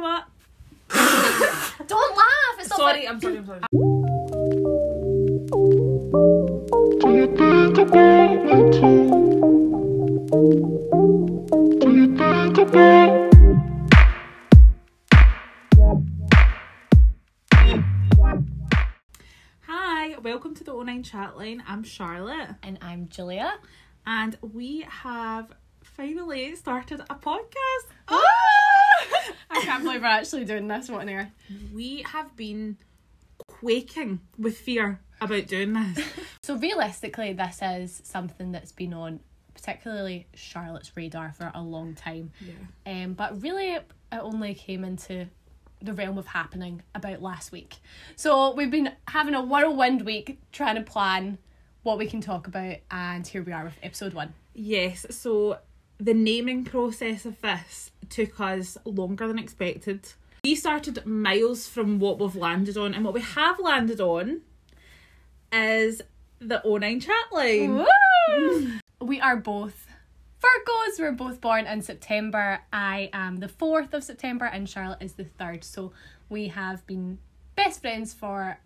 know what? Don't laugh. It's not Sorry, fun- I'm sorry, I'm sorry. Do you think about me too? Do you think about Hi, welcome to the 09 chat line. I'm Charlotte, And I'm Julia. and we have finally started a podcast. I can't believe we're actually doing this. What on earth? We have been quaking with fear about doing this. So realistically, this is something that's been on particularly Charlotte's radar for a long time. Yeah. Um, but really, it only came into the realm of happening about last week. So we've been having a whirlwind week trying to plan what we can talk about, and here we are with episode one. Yes, so the naming process of this took us longer than expected. We started miles from what we've landed on, and what we have landed on is the 09 chat line. we are both Virgos. We're both born in September. I am the 4th of September and Charlotte is the 3rd. So we have been best friends for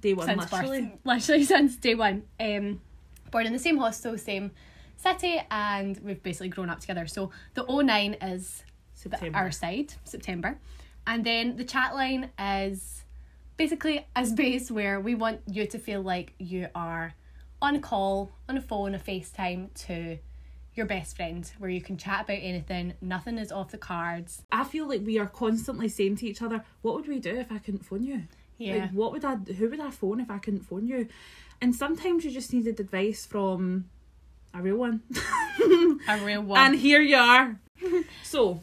Day one, since literally. birth. Literally since day one. Um, born in the same hostel, same city, and we've basically grown up together. So the 09 is the, our side, September. And then the chat line is basically a space where we want you to feel like you are on a call, on a phone, a FaceTime to your best friend, where you can chat about anything, nothing is off the cards. I feel like we are constantly saying to each other, "What would we do if I couldn't phone you? Yeah. Like, what would I? Who would I phone if I couldn't phone you?" And sometimes you just needed advice from a real one, a real one. and here you are. so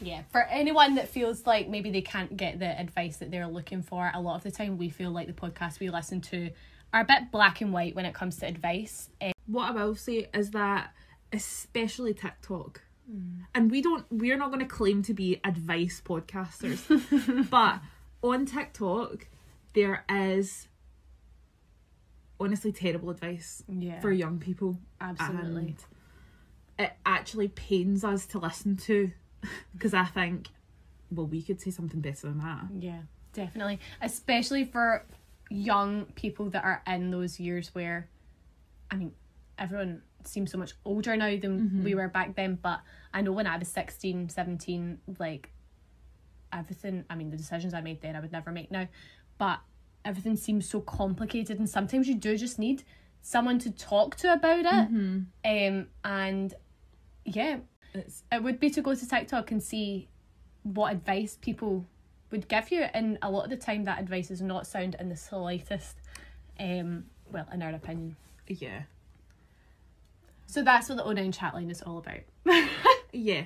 Yeah, for anyone that feels like maybe they can't get the advice that they're looking for, a lot of the time we feel like the podcasts we listen to are a bit black and white when it comes to advice. Eh, what I will say is that, especially TikTok, and we don't, we're not going to claim to be advice podcasters, but on TikTok there is honestly terrible advice yeah, for young people. absolutely. and it actually pains us to listen to because I think, well, we could say something better than that. Yeah, definitely. Especially for young people that are in those years where, I mean, everyone seems so much older now than mm-hmm. we were back then, but I know when I was 16, 17, like everything, I mean, the decisions I made then I would never make now, but everything seems so complicated, and sometimes you do just need someone to talk to about it. Um, and yeah, It's it would be to go to TikTok and see what advice people would give you, and a lot of the time that advice is not sound in the slightest. Um, well, in our opinion. yeah, So that's what the 09 chat line is all about. yeah.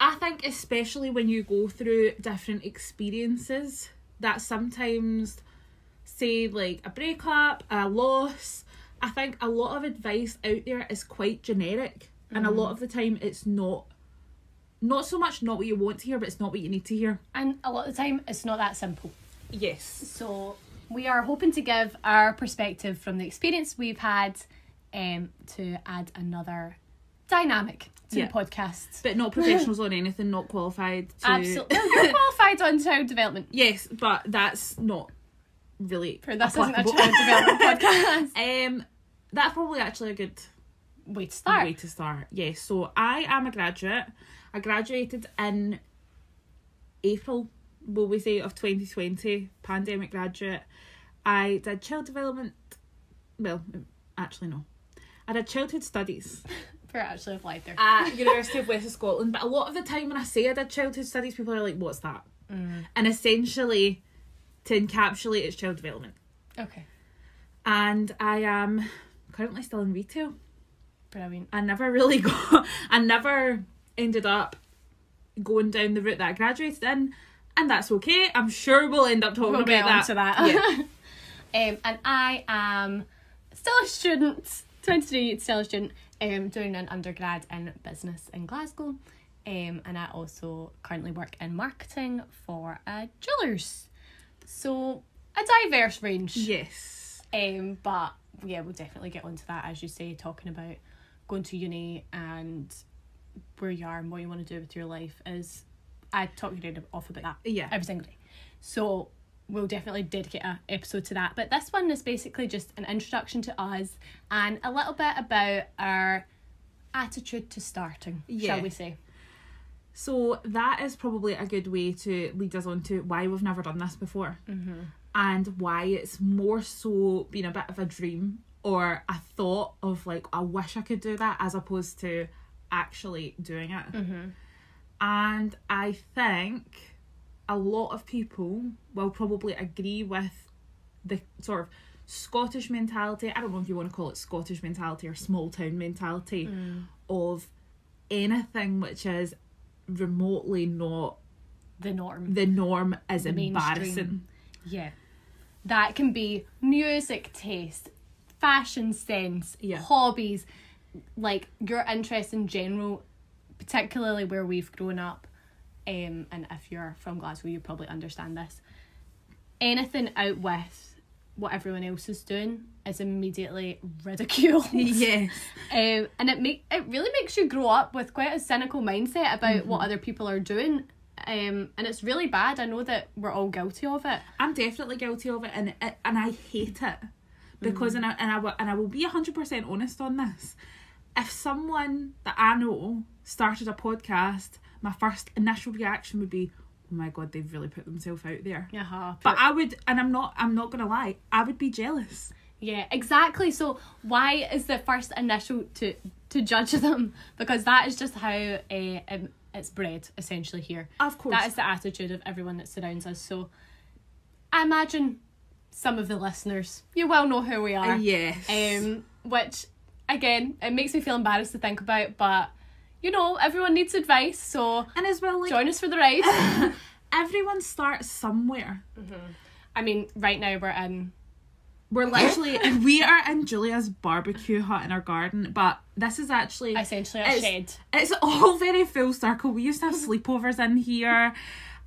I think especially when you go through different experiences that sometimes say like a breakup, a loss, I think a lot of advice out there is quite generic and a lot of the time it's not not so much not what you want to hear but it's not what you need to hear. And a lot of the time, it's not that simple. Yes. So we are hoping to give our perspective from the experience we've had um, to add another dynamic to Yeah. the podcast. But not professionals on anything, not qualified to Absolutely. No, you're qualified on child development. Yes, but that's not really For this isn't a child development podcast. Um that's probably actually a good Way to start. way to start. Yes, so I am a graduate. I graduated in April, will we say, of 2020, pandemic graduate. I did child development. Well, actually, no. I did childhood studies For actually applied there. at University of West of Scotland. But a lot of the time when I say I did childhood studies, people are like, "What's that?" And essentially, to encapsulate, it's child development. Okay. And I am currently still in retail. Brilliant. I mean I never really got. I never ended up going down the route that I graduated in, and that's okay. I'm sure we'll end up talking We'll about that. to that. Yeah. um, and I am still a student, 23, still a student, um, doing an undergrad in business in Glasgow. Um, and I also currently work in marketing for a jewellers. So a diverse range. yes. Um, but yeah, we'll definitely get onto that as you say, talking about going to uni and where you are and what you want to do with your life is I talk head off about that Yeah. every single day. So we'll definitely dedicate a episode to that. But this one is basically just an introduction to us and a little bit about our attitude to starting, Yeah. shall we say? So that is probably a good way to lead us on to why we've never done this before, mm-hmm. and why it's more so been a bit of a dream or a thought of like I wish I could do that as opposed to actually doing it. Mm-hmm. And I think a lot of people will probably agree with the sort of Scottish mentality. I don't know if you want to call it Scottish mentality or small town mentality mm. of anything which is remotely not The norm. the norm is mainstream. embarrassing. Yeah. That can be music taste, fashion sense, Yeah. hobbies, like your interest in general, particularly where we've grown up. Um, and if you're from Glasgow, you probably understand this. Anything out with what everyone else is doing is immediately ridiculed. Yes. Um, and it make it really makes you grow up with quite a cynical mindset about what other people are doing. Um, and it's really bad. I know that we're all guilty of it. I'm definitely guilty of it, and it, and I hate it because and I and I will and I will be hundred percent honest on this. If someone that I know started a podcast, my first initial reaction would be, "Oh my god, they've really put themselves out there." Uh-huh. But I would, and I'm not, I'm not gonna lie, I would be jealous. yeah, exactly. So why is the first initial to to judge them? Because that is just how uh, it's bred essentially here. Of course, That is the attitude of everyone that surrounds us. So I imagine some of the listeners, you well know who we are. yes. Um, which again, it makes me feel embarrassed to think about, but you know, everyone needs advice, so and as well, like join us for the ride. everyone starts somewhere. I mean, right now we're in We're literally we are in Julia's barbecue hut in our garden, but this is actually essentially a It's- shed. It's all very full circle. We used to have sleepovers in here,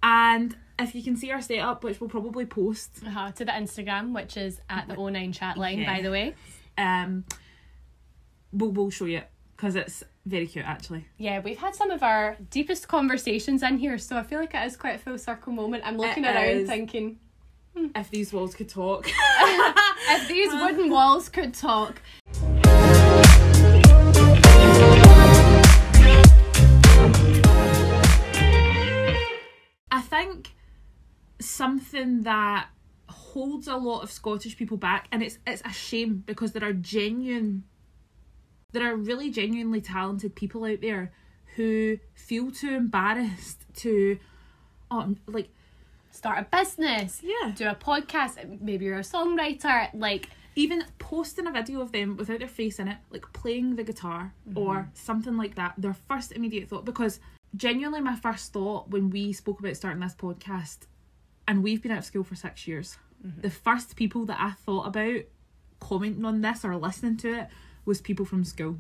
and if you can see our setup, which we'll probably post, Uh-huh, to the Instagram, which is at the 09 chat line, by the way. um, we'll we'll show you because it's very cute actually. Yeah, we've had some of our deepest conversations in here, so I feel like it is quite a full circle moment. I'm looking It around is. thinking, hmm. If these walls could talk. if these wooden walls could talk. I think something that holds a lot of Scottish people back, and it's it's a shame because there are genuine, there are really genuinely talented people out there who feel too embarrassed to, um, like Start a business, yeah, do a podcast, maybe you're a songwriter, like even posting a video of them without their face in it, like playing the guitar or something like that, their first immediate thought, because genuinely my first thought when we spoke about starting this podcast, and we've been out of school for six years, the first people that I thought about commenting on this or listening to it was people from school.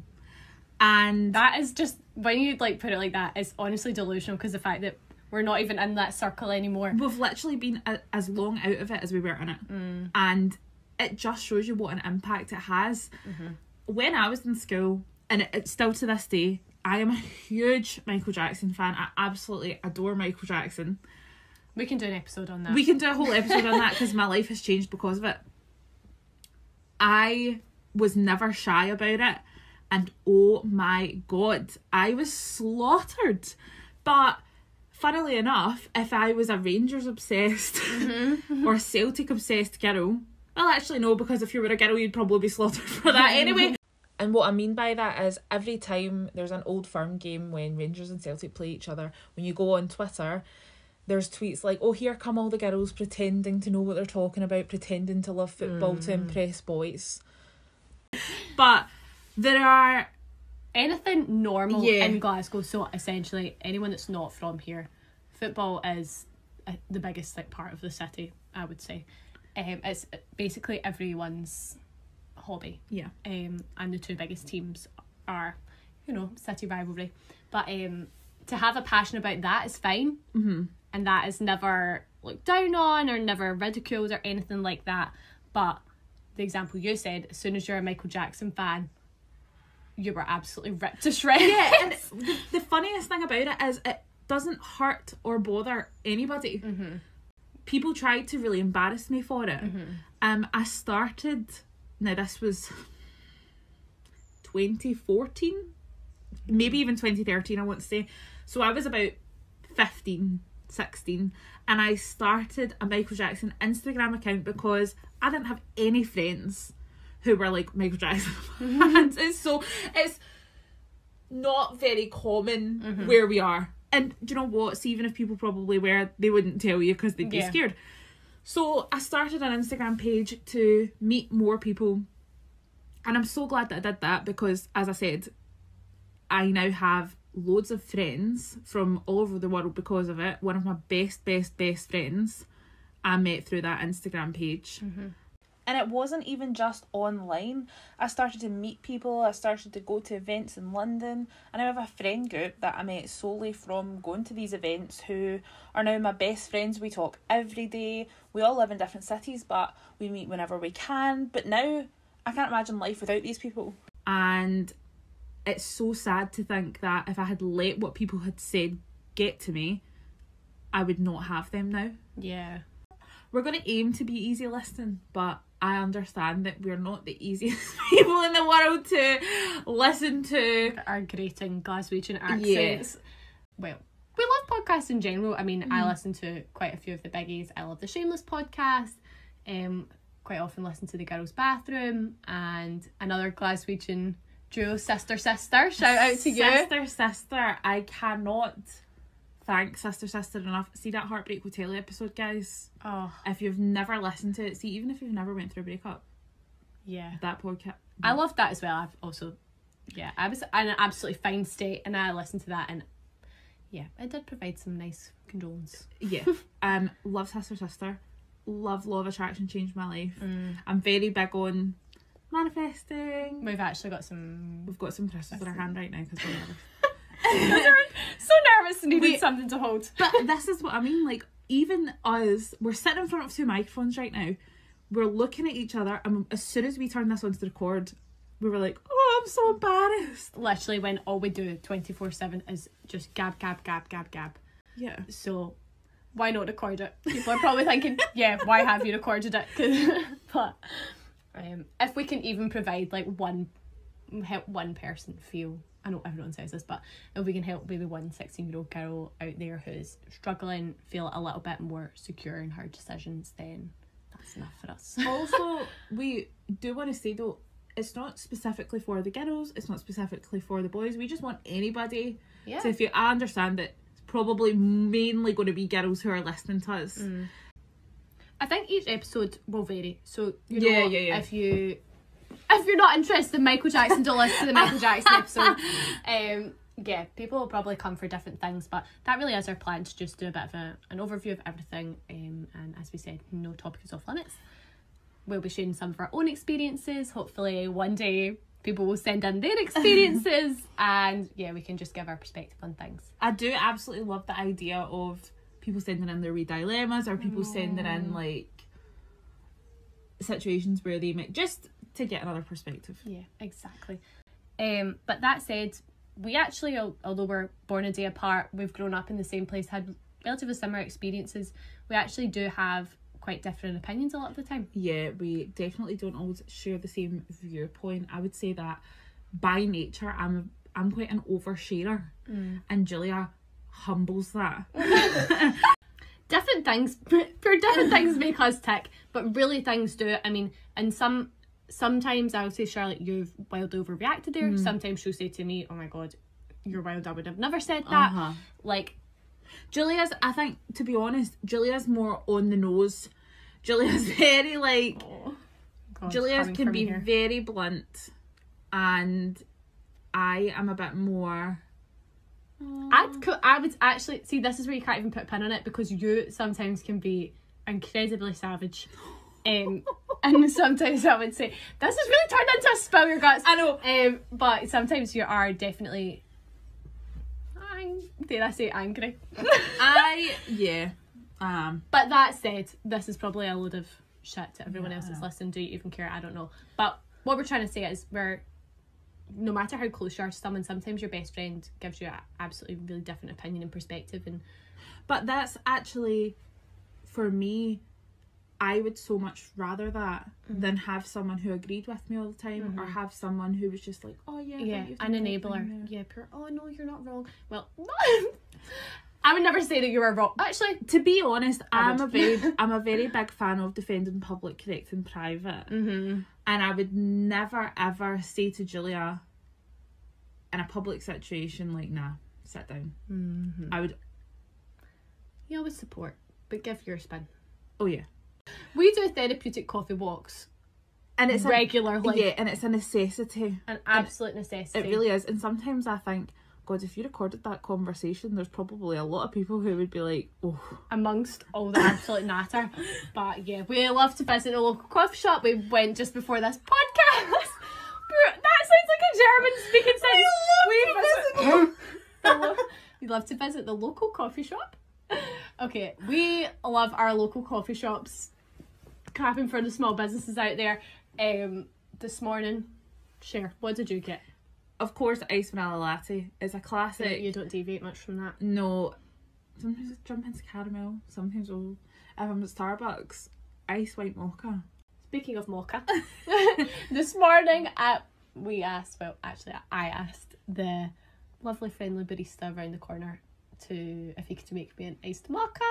And that is just when you like put it like that, it's honestly delusional because the fact that we're not even in that circle anymore. we've literally been a, as long out of it as we were in it. Mm. And it just shows you what an impact it has. Mm-hmm. When i was in school and it, it's still to this day i am a huge michael jackson fan. I absolutely adore michael jackson. We can do an episode on that. we can do a whole episode on that because my life has changed because of it. I was never shy about it. And oh my god i was slaughtered. But funnily enough if i was a rangers obsessed mm-hmm. or celtic obsessed girl well actually no because if you were a girl you'd probably be slaughtered for that mm-hmm. anyway. And what I mean by that is every time there's an old firm game when Rangers and Celtic play each other, when you go on Twitter, there's tweets like, oh, here come all the girls pretending to know what they're talking about, pretending to love football to mm. impress boys. But there are, anything normal Yeah. in Glasgow. So essentially, anyone that's not from here, football is uh, the biggest like part of the city. I would say, um, it's basically everyone's hobby. yeah, Um, and the two biggest teams are, you know, city rivalry. But um, to have a passion about that is fine, mm-hmm. and that is never looked down on or never ridiculed or anything like that. But the example you said, as soon as you're a Michael Jackson fan, you were absolutely ripped to shreds. yeah. And the, the funniest thing about it is, it, doesn't hurt or bother anybody. Mm-hmm. People tried to really embarrass me for it. Mm-hmm. Um, I started. Now this was 2014, maybe mm-hmm. even 2013. I want to say. So I was about 15, 16, and I started a Michael Jackson Instagram account because I didn't have any friends who were like Michael Jackson fans. Mm-hmm. and so it's not very common mm-hmm. where we are. And do you know what? See, even if people probably were, they wouldn't tell you because they'd be Yeah. scared. So I started an Instagram page to meet more people. And I'm so glad that I did that because, as I said, I now have loads of friends from all over the world because of it. One of my best, best, best friends I met through that Instagram page. Mm-hmm. And it wasn't even just online. I started to meet people, I started to go to events in London, and I have a friend group that I met solely from going to these events who are now my best friends. We talk every day. We all live in different cities, but we meet whenever we can. But now I can't imagine life without these people. And it's so sad to think that if I had let what people had said get to me, I would not have them now. Yeah. We're going to aim to be easy listening, but I understand that we're not the easiest people in the world to listen to. Our grating Glaswegian accents. Well, we love podcasts in general. I mean, I listen to quite a few of the biggies. I love the Shameless podcast. Um, quite often listen to the Girls' Bathroom and another Glaswegian duo, Sister Sister. Shout out to you. Sister, sister. I cannot thank Sister, sister enough. See that Heartbreak Hotel episode, guys? Oh, If you've never listened to it, see, even if you've never went through a breakup, yeah. that podcast. I love that as well. I've also, yeah, I was in an absolutely fine state and I listened to that and yeah, it did provide some nice condolence. yeah um love sister sister love law of attraction changed my life Mm. i'm very big on manifesting We've actually got some. we've got some crystals in our hand right now because we're nervous so nervous and needed Wait. something to hold. but this is what i mean like even us we're sitting in front of two microphones right now we're looking at each other and as soon as we turn this on to record we were like oh i'm so embarrassed Literally, when all we do 24 7 is just gab, gab, gab, gab, gab. yeah So, why not record it? People are probably thinking, yeah, why have you recorded it? 'Cause- but um, if we can even provide like one, help one person feel. I know everyone says this, but if we can help maybe one 16 year old girl out there who's struggling feel a little bit more secure in her decisions, then that's enough for us. also we do want to say though it's not specifically for the girls it's not specifically for the boys we just want anybody Yeah. So if you, I understand that it's probably mainly going to be girls who are listening to us. I think each episode will vary. So you know, Yeah, yeah, yeah. if you if you're not interested in Michael Jackson, don't listen to the Michael Jackson episode. Um, yeah, people will probably come for different things, but that really is our plan to just do a bit of a, an overview of everything. Um, and as we said, no topic is off limits. We'll be sharing some of our own experiences. Hopefully, one day people will send in their experiences, and yeah, we can just give our perspective on things. I do absolutely love the idea of people sending in their wee dilemmas or people sending in like situations where they might just to get another perspective. Yeah, exactly. Um, but that said, we actually, although we're born a day apart, we've grown up in the same place, had relatively similar experiences. We actually do have quite different opinions a lot of the time. Yeah, we definitely don't always share the same viewpoint. I would say that by nature, I'm I'm quite an oversharer, and Julia humbles that. Different things, for different things make us tick, but really things do. I mean, and some sometimes I'll say, Charlotte, you've wildly overreacted there. Sometimes she'll say to me, Oh my god, you're wild. I would have never said that. Uh-huh. Like, Julia's, I think, to be honest, Julia's more on the nose. Julia's very like God, Julia's can be here. very blunt, and I am a bit more. I'd co- I would actually see this is where you can't even put a pin on it because you sometimes can be incredibly savage. Um, and sometimes I would say this has really turned into a spill your guts. I know. Um, but sometimes you are definitely. ang- Did I say angry? I yeah, um, but that said, this is probably a load of shit to everyone Yeah, else that's listening. Do you even care? I don't know. But what we're trying to say is we're no matter how close you are to someone, sometimes your best friend gives you a absolutely really different opinion and perspective. And But that's actually, for me, I would so much rather that Mm-hmm. than have someone who agreed with me all the time or have someone who was just like, oh yeah, yeah, an done the right enabler. Yeah, pure. Oh no, you're not wrong. Well, I would never say that you were wrong. Actually, To be honest, I I'm a very, I'm a very big fan of defending public, correcting private, mm-hmm. and I would never ever say to Julia, in a public situation, like, nah, sit down. Mm-hmm. I would, you always support, but give your spin. oh yeah, We do therapeutic coffee walks and it's a, regularly. yeah, and it's a necessity. An absolute necessity. It really is. And sometimes I think, God, if you recorded that conversation, there's probably a lot of people who would be like, oh, amongst all the absolute natter. But yeah, we love to visit a local coffee shop. We went just before this podcast. that sounds like a German speaking sentence. We visit- we love to visit the local coffee shop. Okay, we love our local coffee shops. Clapping for the small businesses out there. Um, this morning, share. What did you get? Of course, ice vanilla latte is a classic. You don't deviate much from that. No, sometimes it's jump into caramel. Sometimes oh, if I'm at Starbucks, ice white mocha. Speaking of mocha, this morning at we asked, well, actually, I asked the lovely friendly barista around the corner to if he could make me an iced mocha,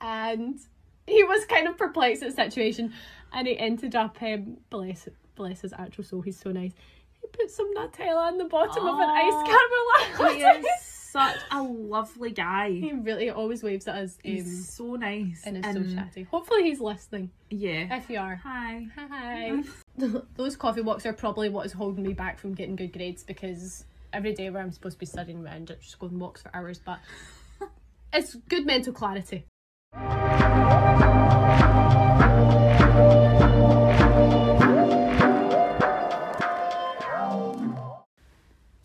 and he was kind of perplexed at the situation, and he ended up, um, bless bless his actual soul, he's so nice. He put some Nutella on the bottom of an ice iced caramel He is such a lovely guy. He really always waves at us, um, He's so nice. and is and so chatty. Hopefully, he's listening. Yeah. If you are. Hi. Hi. Those coffee walks are probably what is holding me back from getting good grades because every day where I'm supposed to be studying, I end up just going walks for hours. But it's good mental clarity.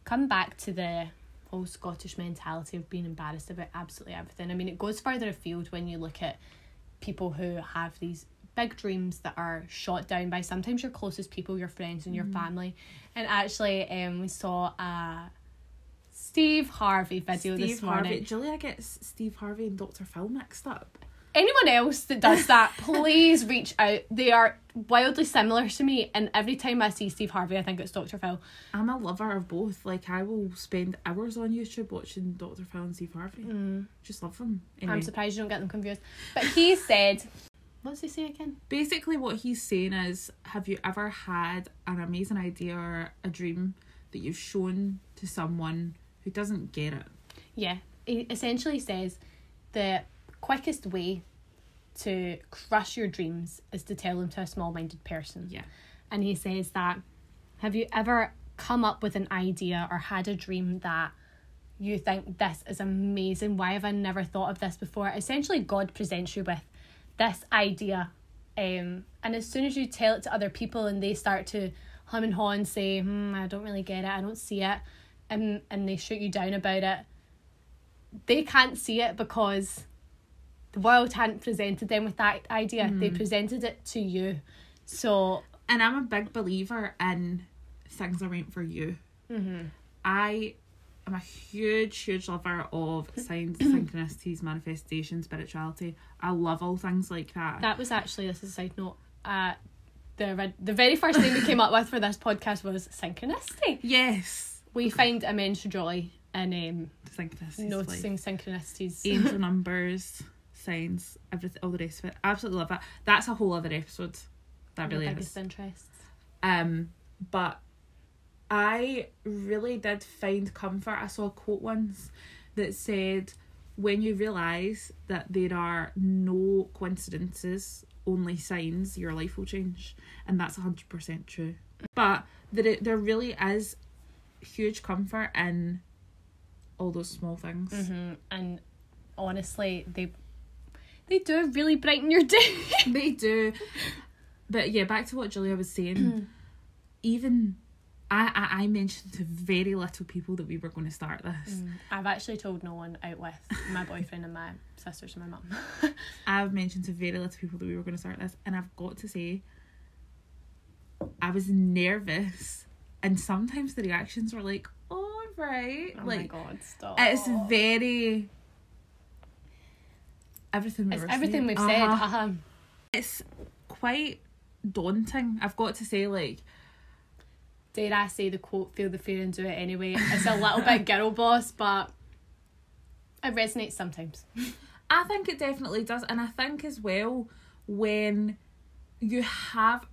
Come back to the whole Scottish mentality of being embarrassed about absolutely everything. I mean, it goes further afield when you look at people who have these big dreams that are shot down by sometimes your closest people, your friends, and your family. And actually, um, we saw a Steve Harvey video Steve this morning. Harvey. Julia gets Steve Harvey and Dr. Phil mixed up. Anyone else that does that, please reach out. They are wildly similar to me, and every time I see Steve Harvey, I think it's Dr. Phil. I'm a lover of both. Like I will spend hours on YouTube watching Dr. Phil and Steve Harvey. Mm. Just love them. Anyway, I'm surprised you don't get them confused. But he said, what's he say again? basically what he's saying is, have you ever had an amazing idea or a dream that you've shown to someone who doesn't get it? Yeah, he essentially says the quickest way to crush your dreams is to tell them to a small minded person. Yeah. And he says that have you ever come up with an idea or had a dream that you think this is amazing? Why have I never thought of this before? Essentially, God presents you with this idea. Um, and as soon as you tell it to other people and they start to hum and haw and say, hmm, I don't really get it, I don't see it, and, and they shoot you down about it, they can't see it because the world hadn't presented them with that idea. They presented it to you. So And I'm a big believer in things are meant for you. I am a huge, huge lover of signs, synchronicities, manifestation, spirituality. I love all things like that. that was actually this is a side note. Uh, the the very first thing we came up with for this podcast was synchronicity. yes. We find immense joy in um, Synchronicities. noticing synchronicities. angel numbers, signs, everything, all the rest of it. Absolutely love that. That's a whole other episode. That Your really biggest is. interests. Um, but I really did find comfort. I saw a quote once that said, "When you realize that there are no coincidences, only signs, your life will change," and that's hundred percent true. But there, there really is huge comfort in all those small things. hmm And honestly, they they do really brighten your day. They do. But yeah, back to what Julia was saying. even I, I I mentioned to very little people that we were going to start this. Mm, I've actually told no one out with my boyfriend and my sisters and my mum. I've mentioned to very little people that we were going to start this, and I've got to say, I was nervous and sometimes the reactions were like, "All right," Oh like my god, stop. it's very everything. We It's everything saying. we've said. Uh-huh. Uh-huh. It's quite daunting. I've got to say, like, Dare I say the quote, feel the fear and do it anyway. It's a little bit girl boss, but it resonates sometimes. I think it definitely does, and I think as well when you have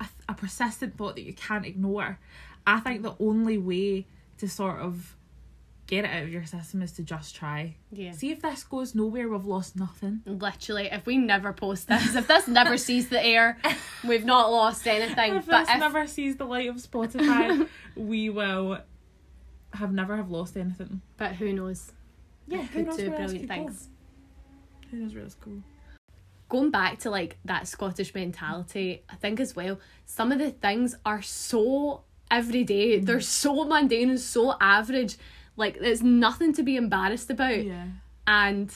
a, a persistent thought that you can't ignore, I think the only way to sort of get it out of your system is to just try. Yeah. See if this goes nowhere, we've lost nothing. Literally, if we never post this, if this never sees the air, we've not lost anything. If but this if, never sees the light of Spotify, we will have never have lost anything. but who knows? Yeah, who knows do brilliant could go? things. Who knows where this go? Going back to like that Scottish mentality, I think as well, some of the things are so everyday. Mm. They're so mundane and so average. Like there's nothing to be embarrassed about. Yeah. And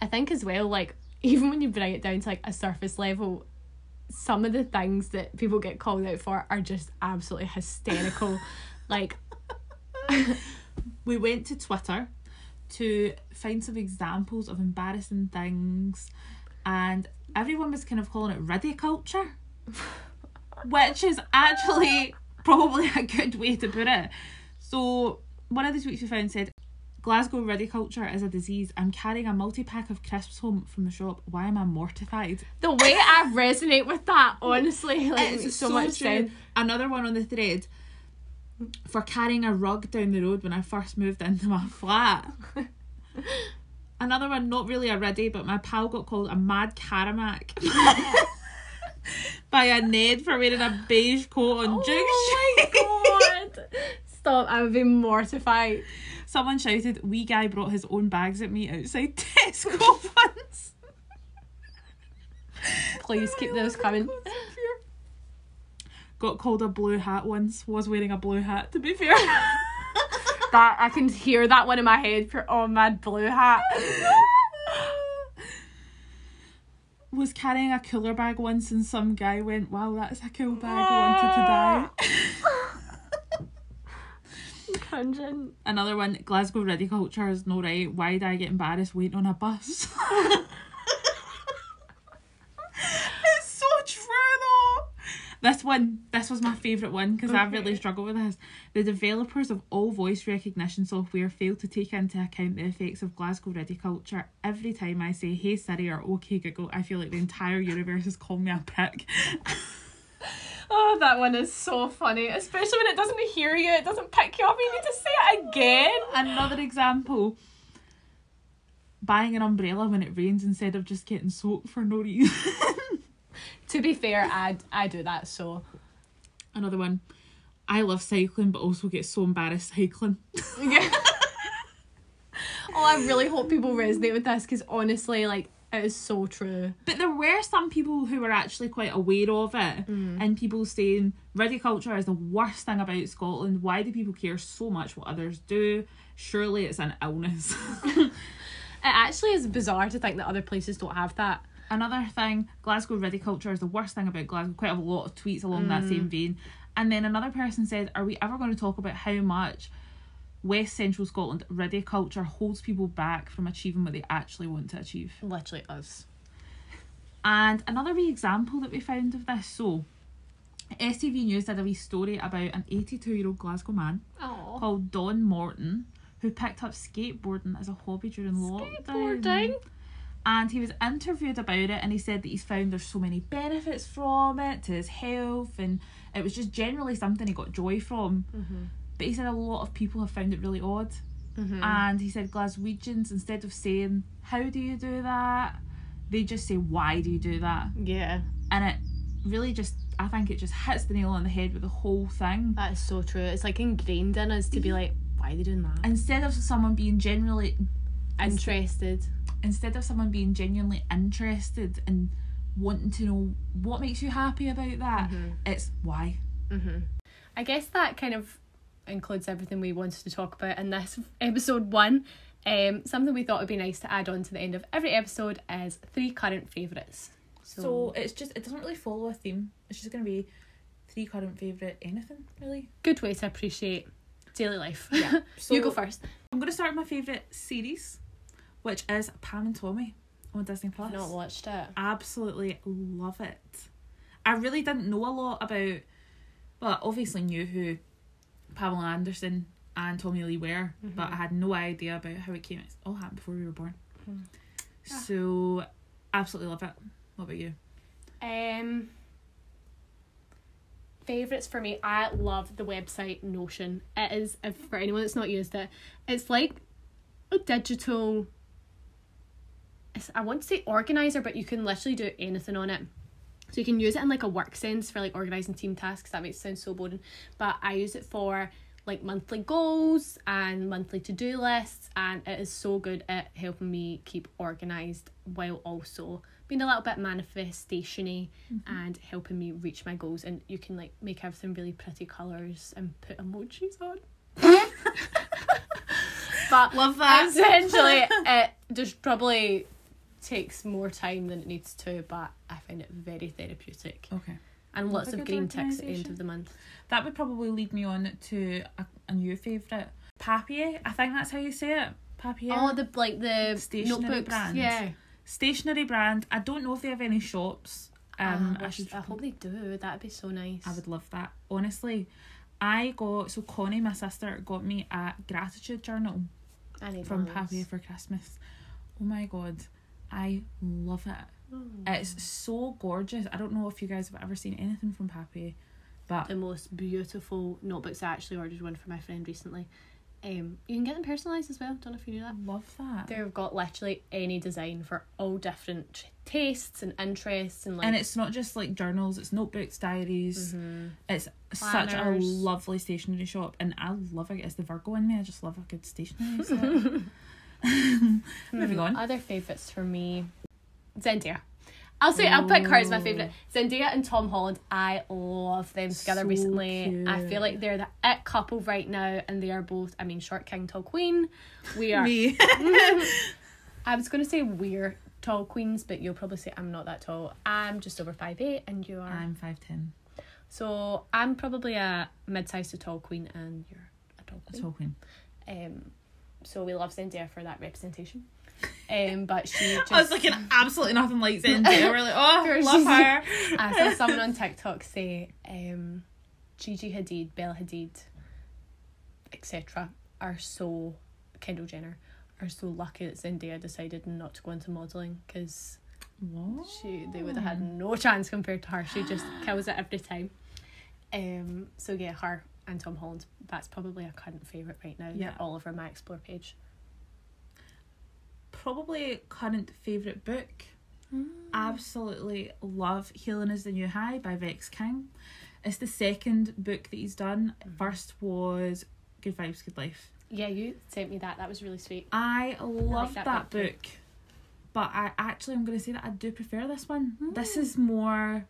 I think as well, like even when you bring it down to like a surface level, some of the things that people get called out for are just absolutely hysterical. like we went to Twitter to find some examples of embarrassing things, and everyone was kind of calling it riddy culture, which is actually probably a good way to put it. So, one of the tweets we found said, Glasgow riddy culture is a disease. I'm carrying a multi pack of crisps home from the shop. Why am I mortified? the way I resonate with that, honestly, like It's makes so, much sense. Another one on the thread for carrying a rug down the road when I first moved into my flat. Another one, not really a riddy, but my pal got called a mad Caramac by a Ned for wearing a beige coat on Duke Street. Oh my god! Stop! I would be mortified. Someone shouted, "Wee guy brought his own bags at me outside Tesco once." Please keep those oh coming. Got called a blue hat once. Was wearing a blue hat. To be fair. That I can hear that one in my head for oh mad blue hat. Was carrying a cooler bag once and some guy went, Wow, that's a cool bag, I wanted to die. Cringing. Another one, Glasgow riddy culture is no right. Why did I get embarrassed waiting on a bus? it's so true though. This one, this was my favourite one because I really struggle with this. The developers of all voice recognition software failed to take into account the effects of Glasgow riddy culture. Every time I say Hey Siri or OK Google, I feel like the entire universe is calling me a prick. Oh, that one is so funny, especially when it doesn't hear you. It doesn't pick you up. You need to say it again. Another example buying an umbrella when it rains instead of just getting soaked for no reason. To be fair, I I do that so. Another one. I love cycling but also get so embarrassed cycling. Yeah. oh, I really hope people resonate with this because honestly, like, it is so true. But there were some people who were actually quite aware of it mm. and people saying riddy culture is the worst thing about Scotland. Why do people care so much what others do? Surely it's an illness. It actually is bizarre to think that other places don't have that. Another thing, Glasgow riddy culture is the worst thing about Glasgow. Quite a lot of tweets along that same mm. vein. And then another person said, Are we ever going to talk about how much West Central Scotland riddy culture holds people back from achieving what they actually want to achieve? Literally us. And another wee example that we found of this so STV News did a wee story about an 82 year old Glasgow man Oh. called Don Morton who picked up skateboarding as a hobby during lockdown. And he was interviewed about it and he said that he's found there's so many benefits from it to his health and it was just generally something he got joy from. Mm-hmm. But he said a lot of people have found it really odd. Mm-hmm. And he said Glaswegians, instead of saying, How do you do that? they just say, Why do you do that? Yeah, And it really just, I think it just hits the nail on the head with the whole thing. that is so true. It's like ingrained in us to be like, why are they doing that? Instead of someone being genuinely Interested. Instead of someone being genuinely interested and wanting to know what makes you happy about that, it's why. I guess that kind of includes everything we wanted to talk about in this episode one. Um, something we thought would be nice to add on to the end of every episode is three current favourites. So it's just it doesn't really follow a theme. It's just gonna be three current favourite anything, really. Good way to appreciate daily life. Yeah. you go first. I'm going to start with my favourite series, which is Pam and Tommy on Disney Plus. I've not watched it. absolutely love it. I really didn't know a lot about, well, obviously knew who Pamela Anderson and Tommy Lee were, mm-hmm. but I had no idea about how it came. It all happened before we were born. Hmm. Ah. So, absolutely love it. What about you? Um, favorites for me. I love the website Notion. It is if for anyone that's not used it, it's like a digital. I want to say organizer, but you can literally do anything on it. So you can use it in like a work sense for like organizing team tasks. That makes it sound so boring, but I use it for like monthly goals and monthly to do lists, and it is so good at helping me keep organized while also being a little bit manifestationy mm-hmm. and helping me reach my goals. And you can like make everything really pretty colors and put emojis on. but Love that. essentially, it just probably takes more time than it needs to, but I find it very therapeutic Okay. and lots of green ticks at the end of the month. That would probably lead me on to a, a new favourite. Papier, I think that's how you say it. Papier. Oh, the like the Stationery notebooks. brand. Yeah. Stationery brand. I don't know if they have any shops. Um, Ah, I, I should I hope they do. That'd be so nice. I would love that. Honestly, I got so Connie, my sister, got me a gratitude journal from Papier for Christmas. Oh my god, I love it. Oh. It's so gorgeous. I don't know if you guys have ever seen anything from Papier, but the most beautiful notebooks. I actually ordered one for my friend recently. Um, you can get them personalised as well. Don't know if you knew that. I love that. They've got literally any design for all different t- tastes and interests and like. and it's not just like journals; it's notebooks, diaries. Mhm. It's such a lovely stationery shop, and I love it. It's the Virgo in me. I just love a good stationery. Moving on. Other favourites for me, Zendaya. I'll say I'll pick her as my favourite. Zendaya and Tom Holland. I love them together So recently. I feel like they're the it couple right now, and they are both. I mean, short king, tall queen. We are. Me. I was gonna say we're tall queens, but you'll probably say I'm not that tall. I'm just over five eight, and you are. I'm five ten. So I'm probably a mid-sized to tall queen, and you're a tall queen. Talking. Um, so we love Zendaya for that representation. Um, but she just I was looking absolutely nothing like Zendaya. We're like, oh, love her. I saw someone on TikTok say, um, Gigi Hadid, Bella Hadid, etc. are so Kendall Jenner are so lucky that Zendaya decided not to go into modeling because she they would have had no chance compared to her. She just kills it every time. Um. So yeah, her and Tom Holland. That's probably a current favorite right now. Yeah. All over my explore page. Probably current favourite book. Hmm. Absolutely love Healing is the New High by Vex King. It's the second book that he's done. Mm. First was Good Vibes, Good Life. Yeah, you sent me that. That was really sweet. I love that that, book book, but I actually I'm going to say that I do prefer this one. Hmm. This is more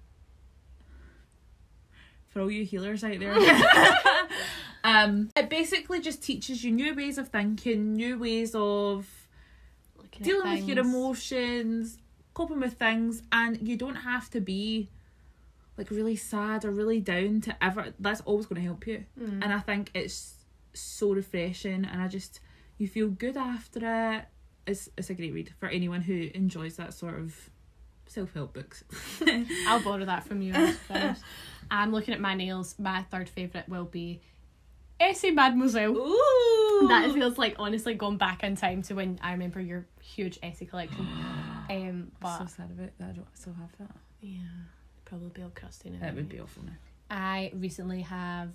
for all you healers out there. um, it basically just teaches you new ways of thinking, new ways of Looking dealing with your emotions, coping with things, and you don't have to be like really sad or really down to ever. That's always going to help you, Mm. and I think it's so refreshing, and I just you feel good after it. It's it's a great read for anyone who enjoys that sort of self help books. I'll borrow that from you. I'm looking at my nails. My third favourite will be Essie Mademoiselle. Ooh, That feels like honestly going back in time to when I remember your huge Essie collection. Um, but so sad about that. I don't still have that. yeah, probably be all crusty now. That would be awful now. I recently have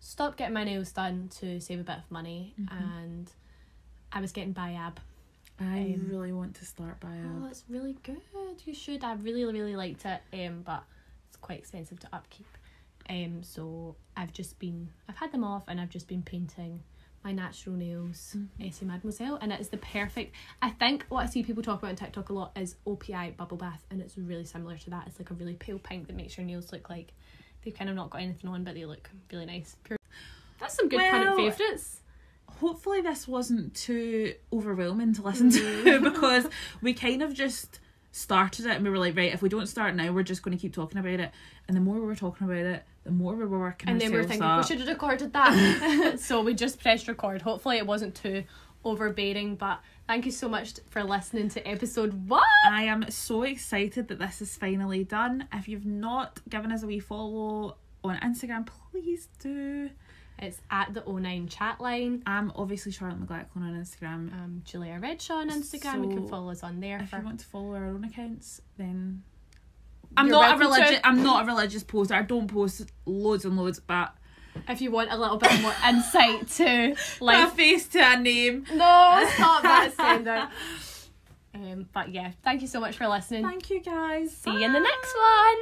stopped getting my nails done to save a bit of money, and I was getting Biab. I Um, really want to start by a. Oh, it's really good. You should. I really, really liked it. Um, but it's quite expensive to upkeep. Um, so I've just been, I've had them off, and I've just been painting my natural nails, Essie Mademoiselle, and it is the perfect. I think what I see people talk about on TikTok a lot is OPI bubble bath, and it's really similar to that. It's like a really pale pink that makes your nails look like they've kind of not got anything on, but they look really nice. Pure. That's some good Well, favourites. Hopefully this wasn't too overwhelming to listen to mm. because we kind of just started it and we were like, right, if we don't start now, we're just going to keep talking about it. And the more we were talking about it, the more we were working on it. and then we were thinking we should have recorded that so we just pressed record hopefully it wasn't too overbearing but thank you so much for listening to episode one I am so excited that this is finally done. If you've not given us a wee follow on Instagram, please do. It's at the 09 chat line I'm obviously Charlotte McLachlan on Instagram. um, Julia Redshaw on Instagram you can follow us on there if for you want to follow our own accounts, then I'm You're not a religious. I'm not a religious poster. I don't post loads and loads, but if you want a little bit more insight to a life face to a name. no stop that standard um, but yeah thank you so much for listening Thank you guys. see you in the next one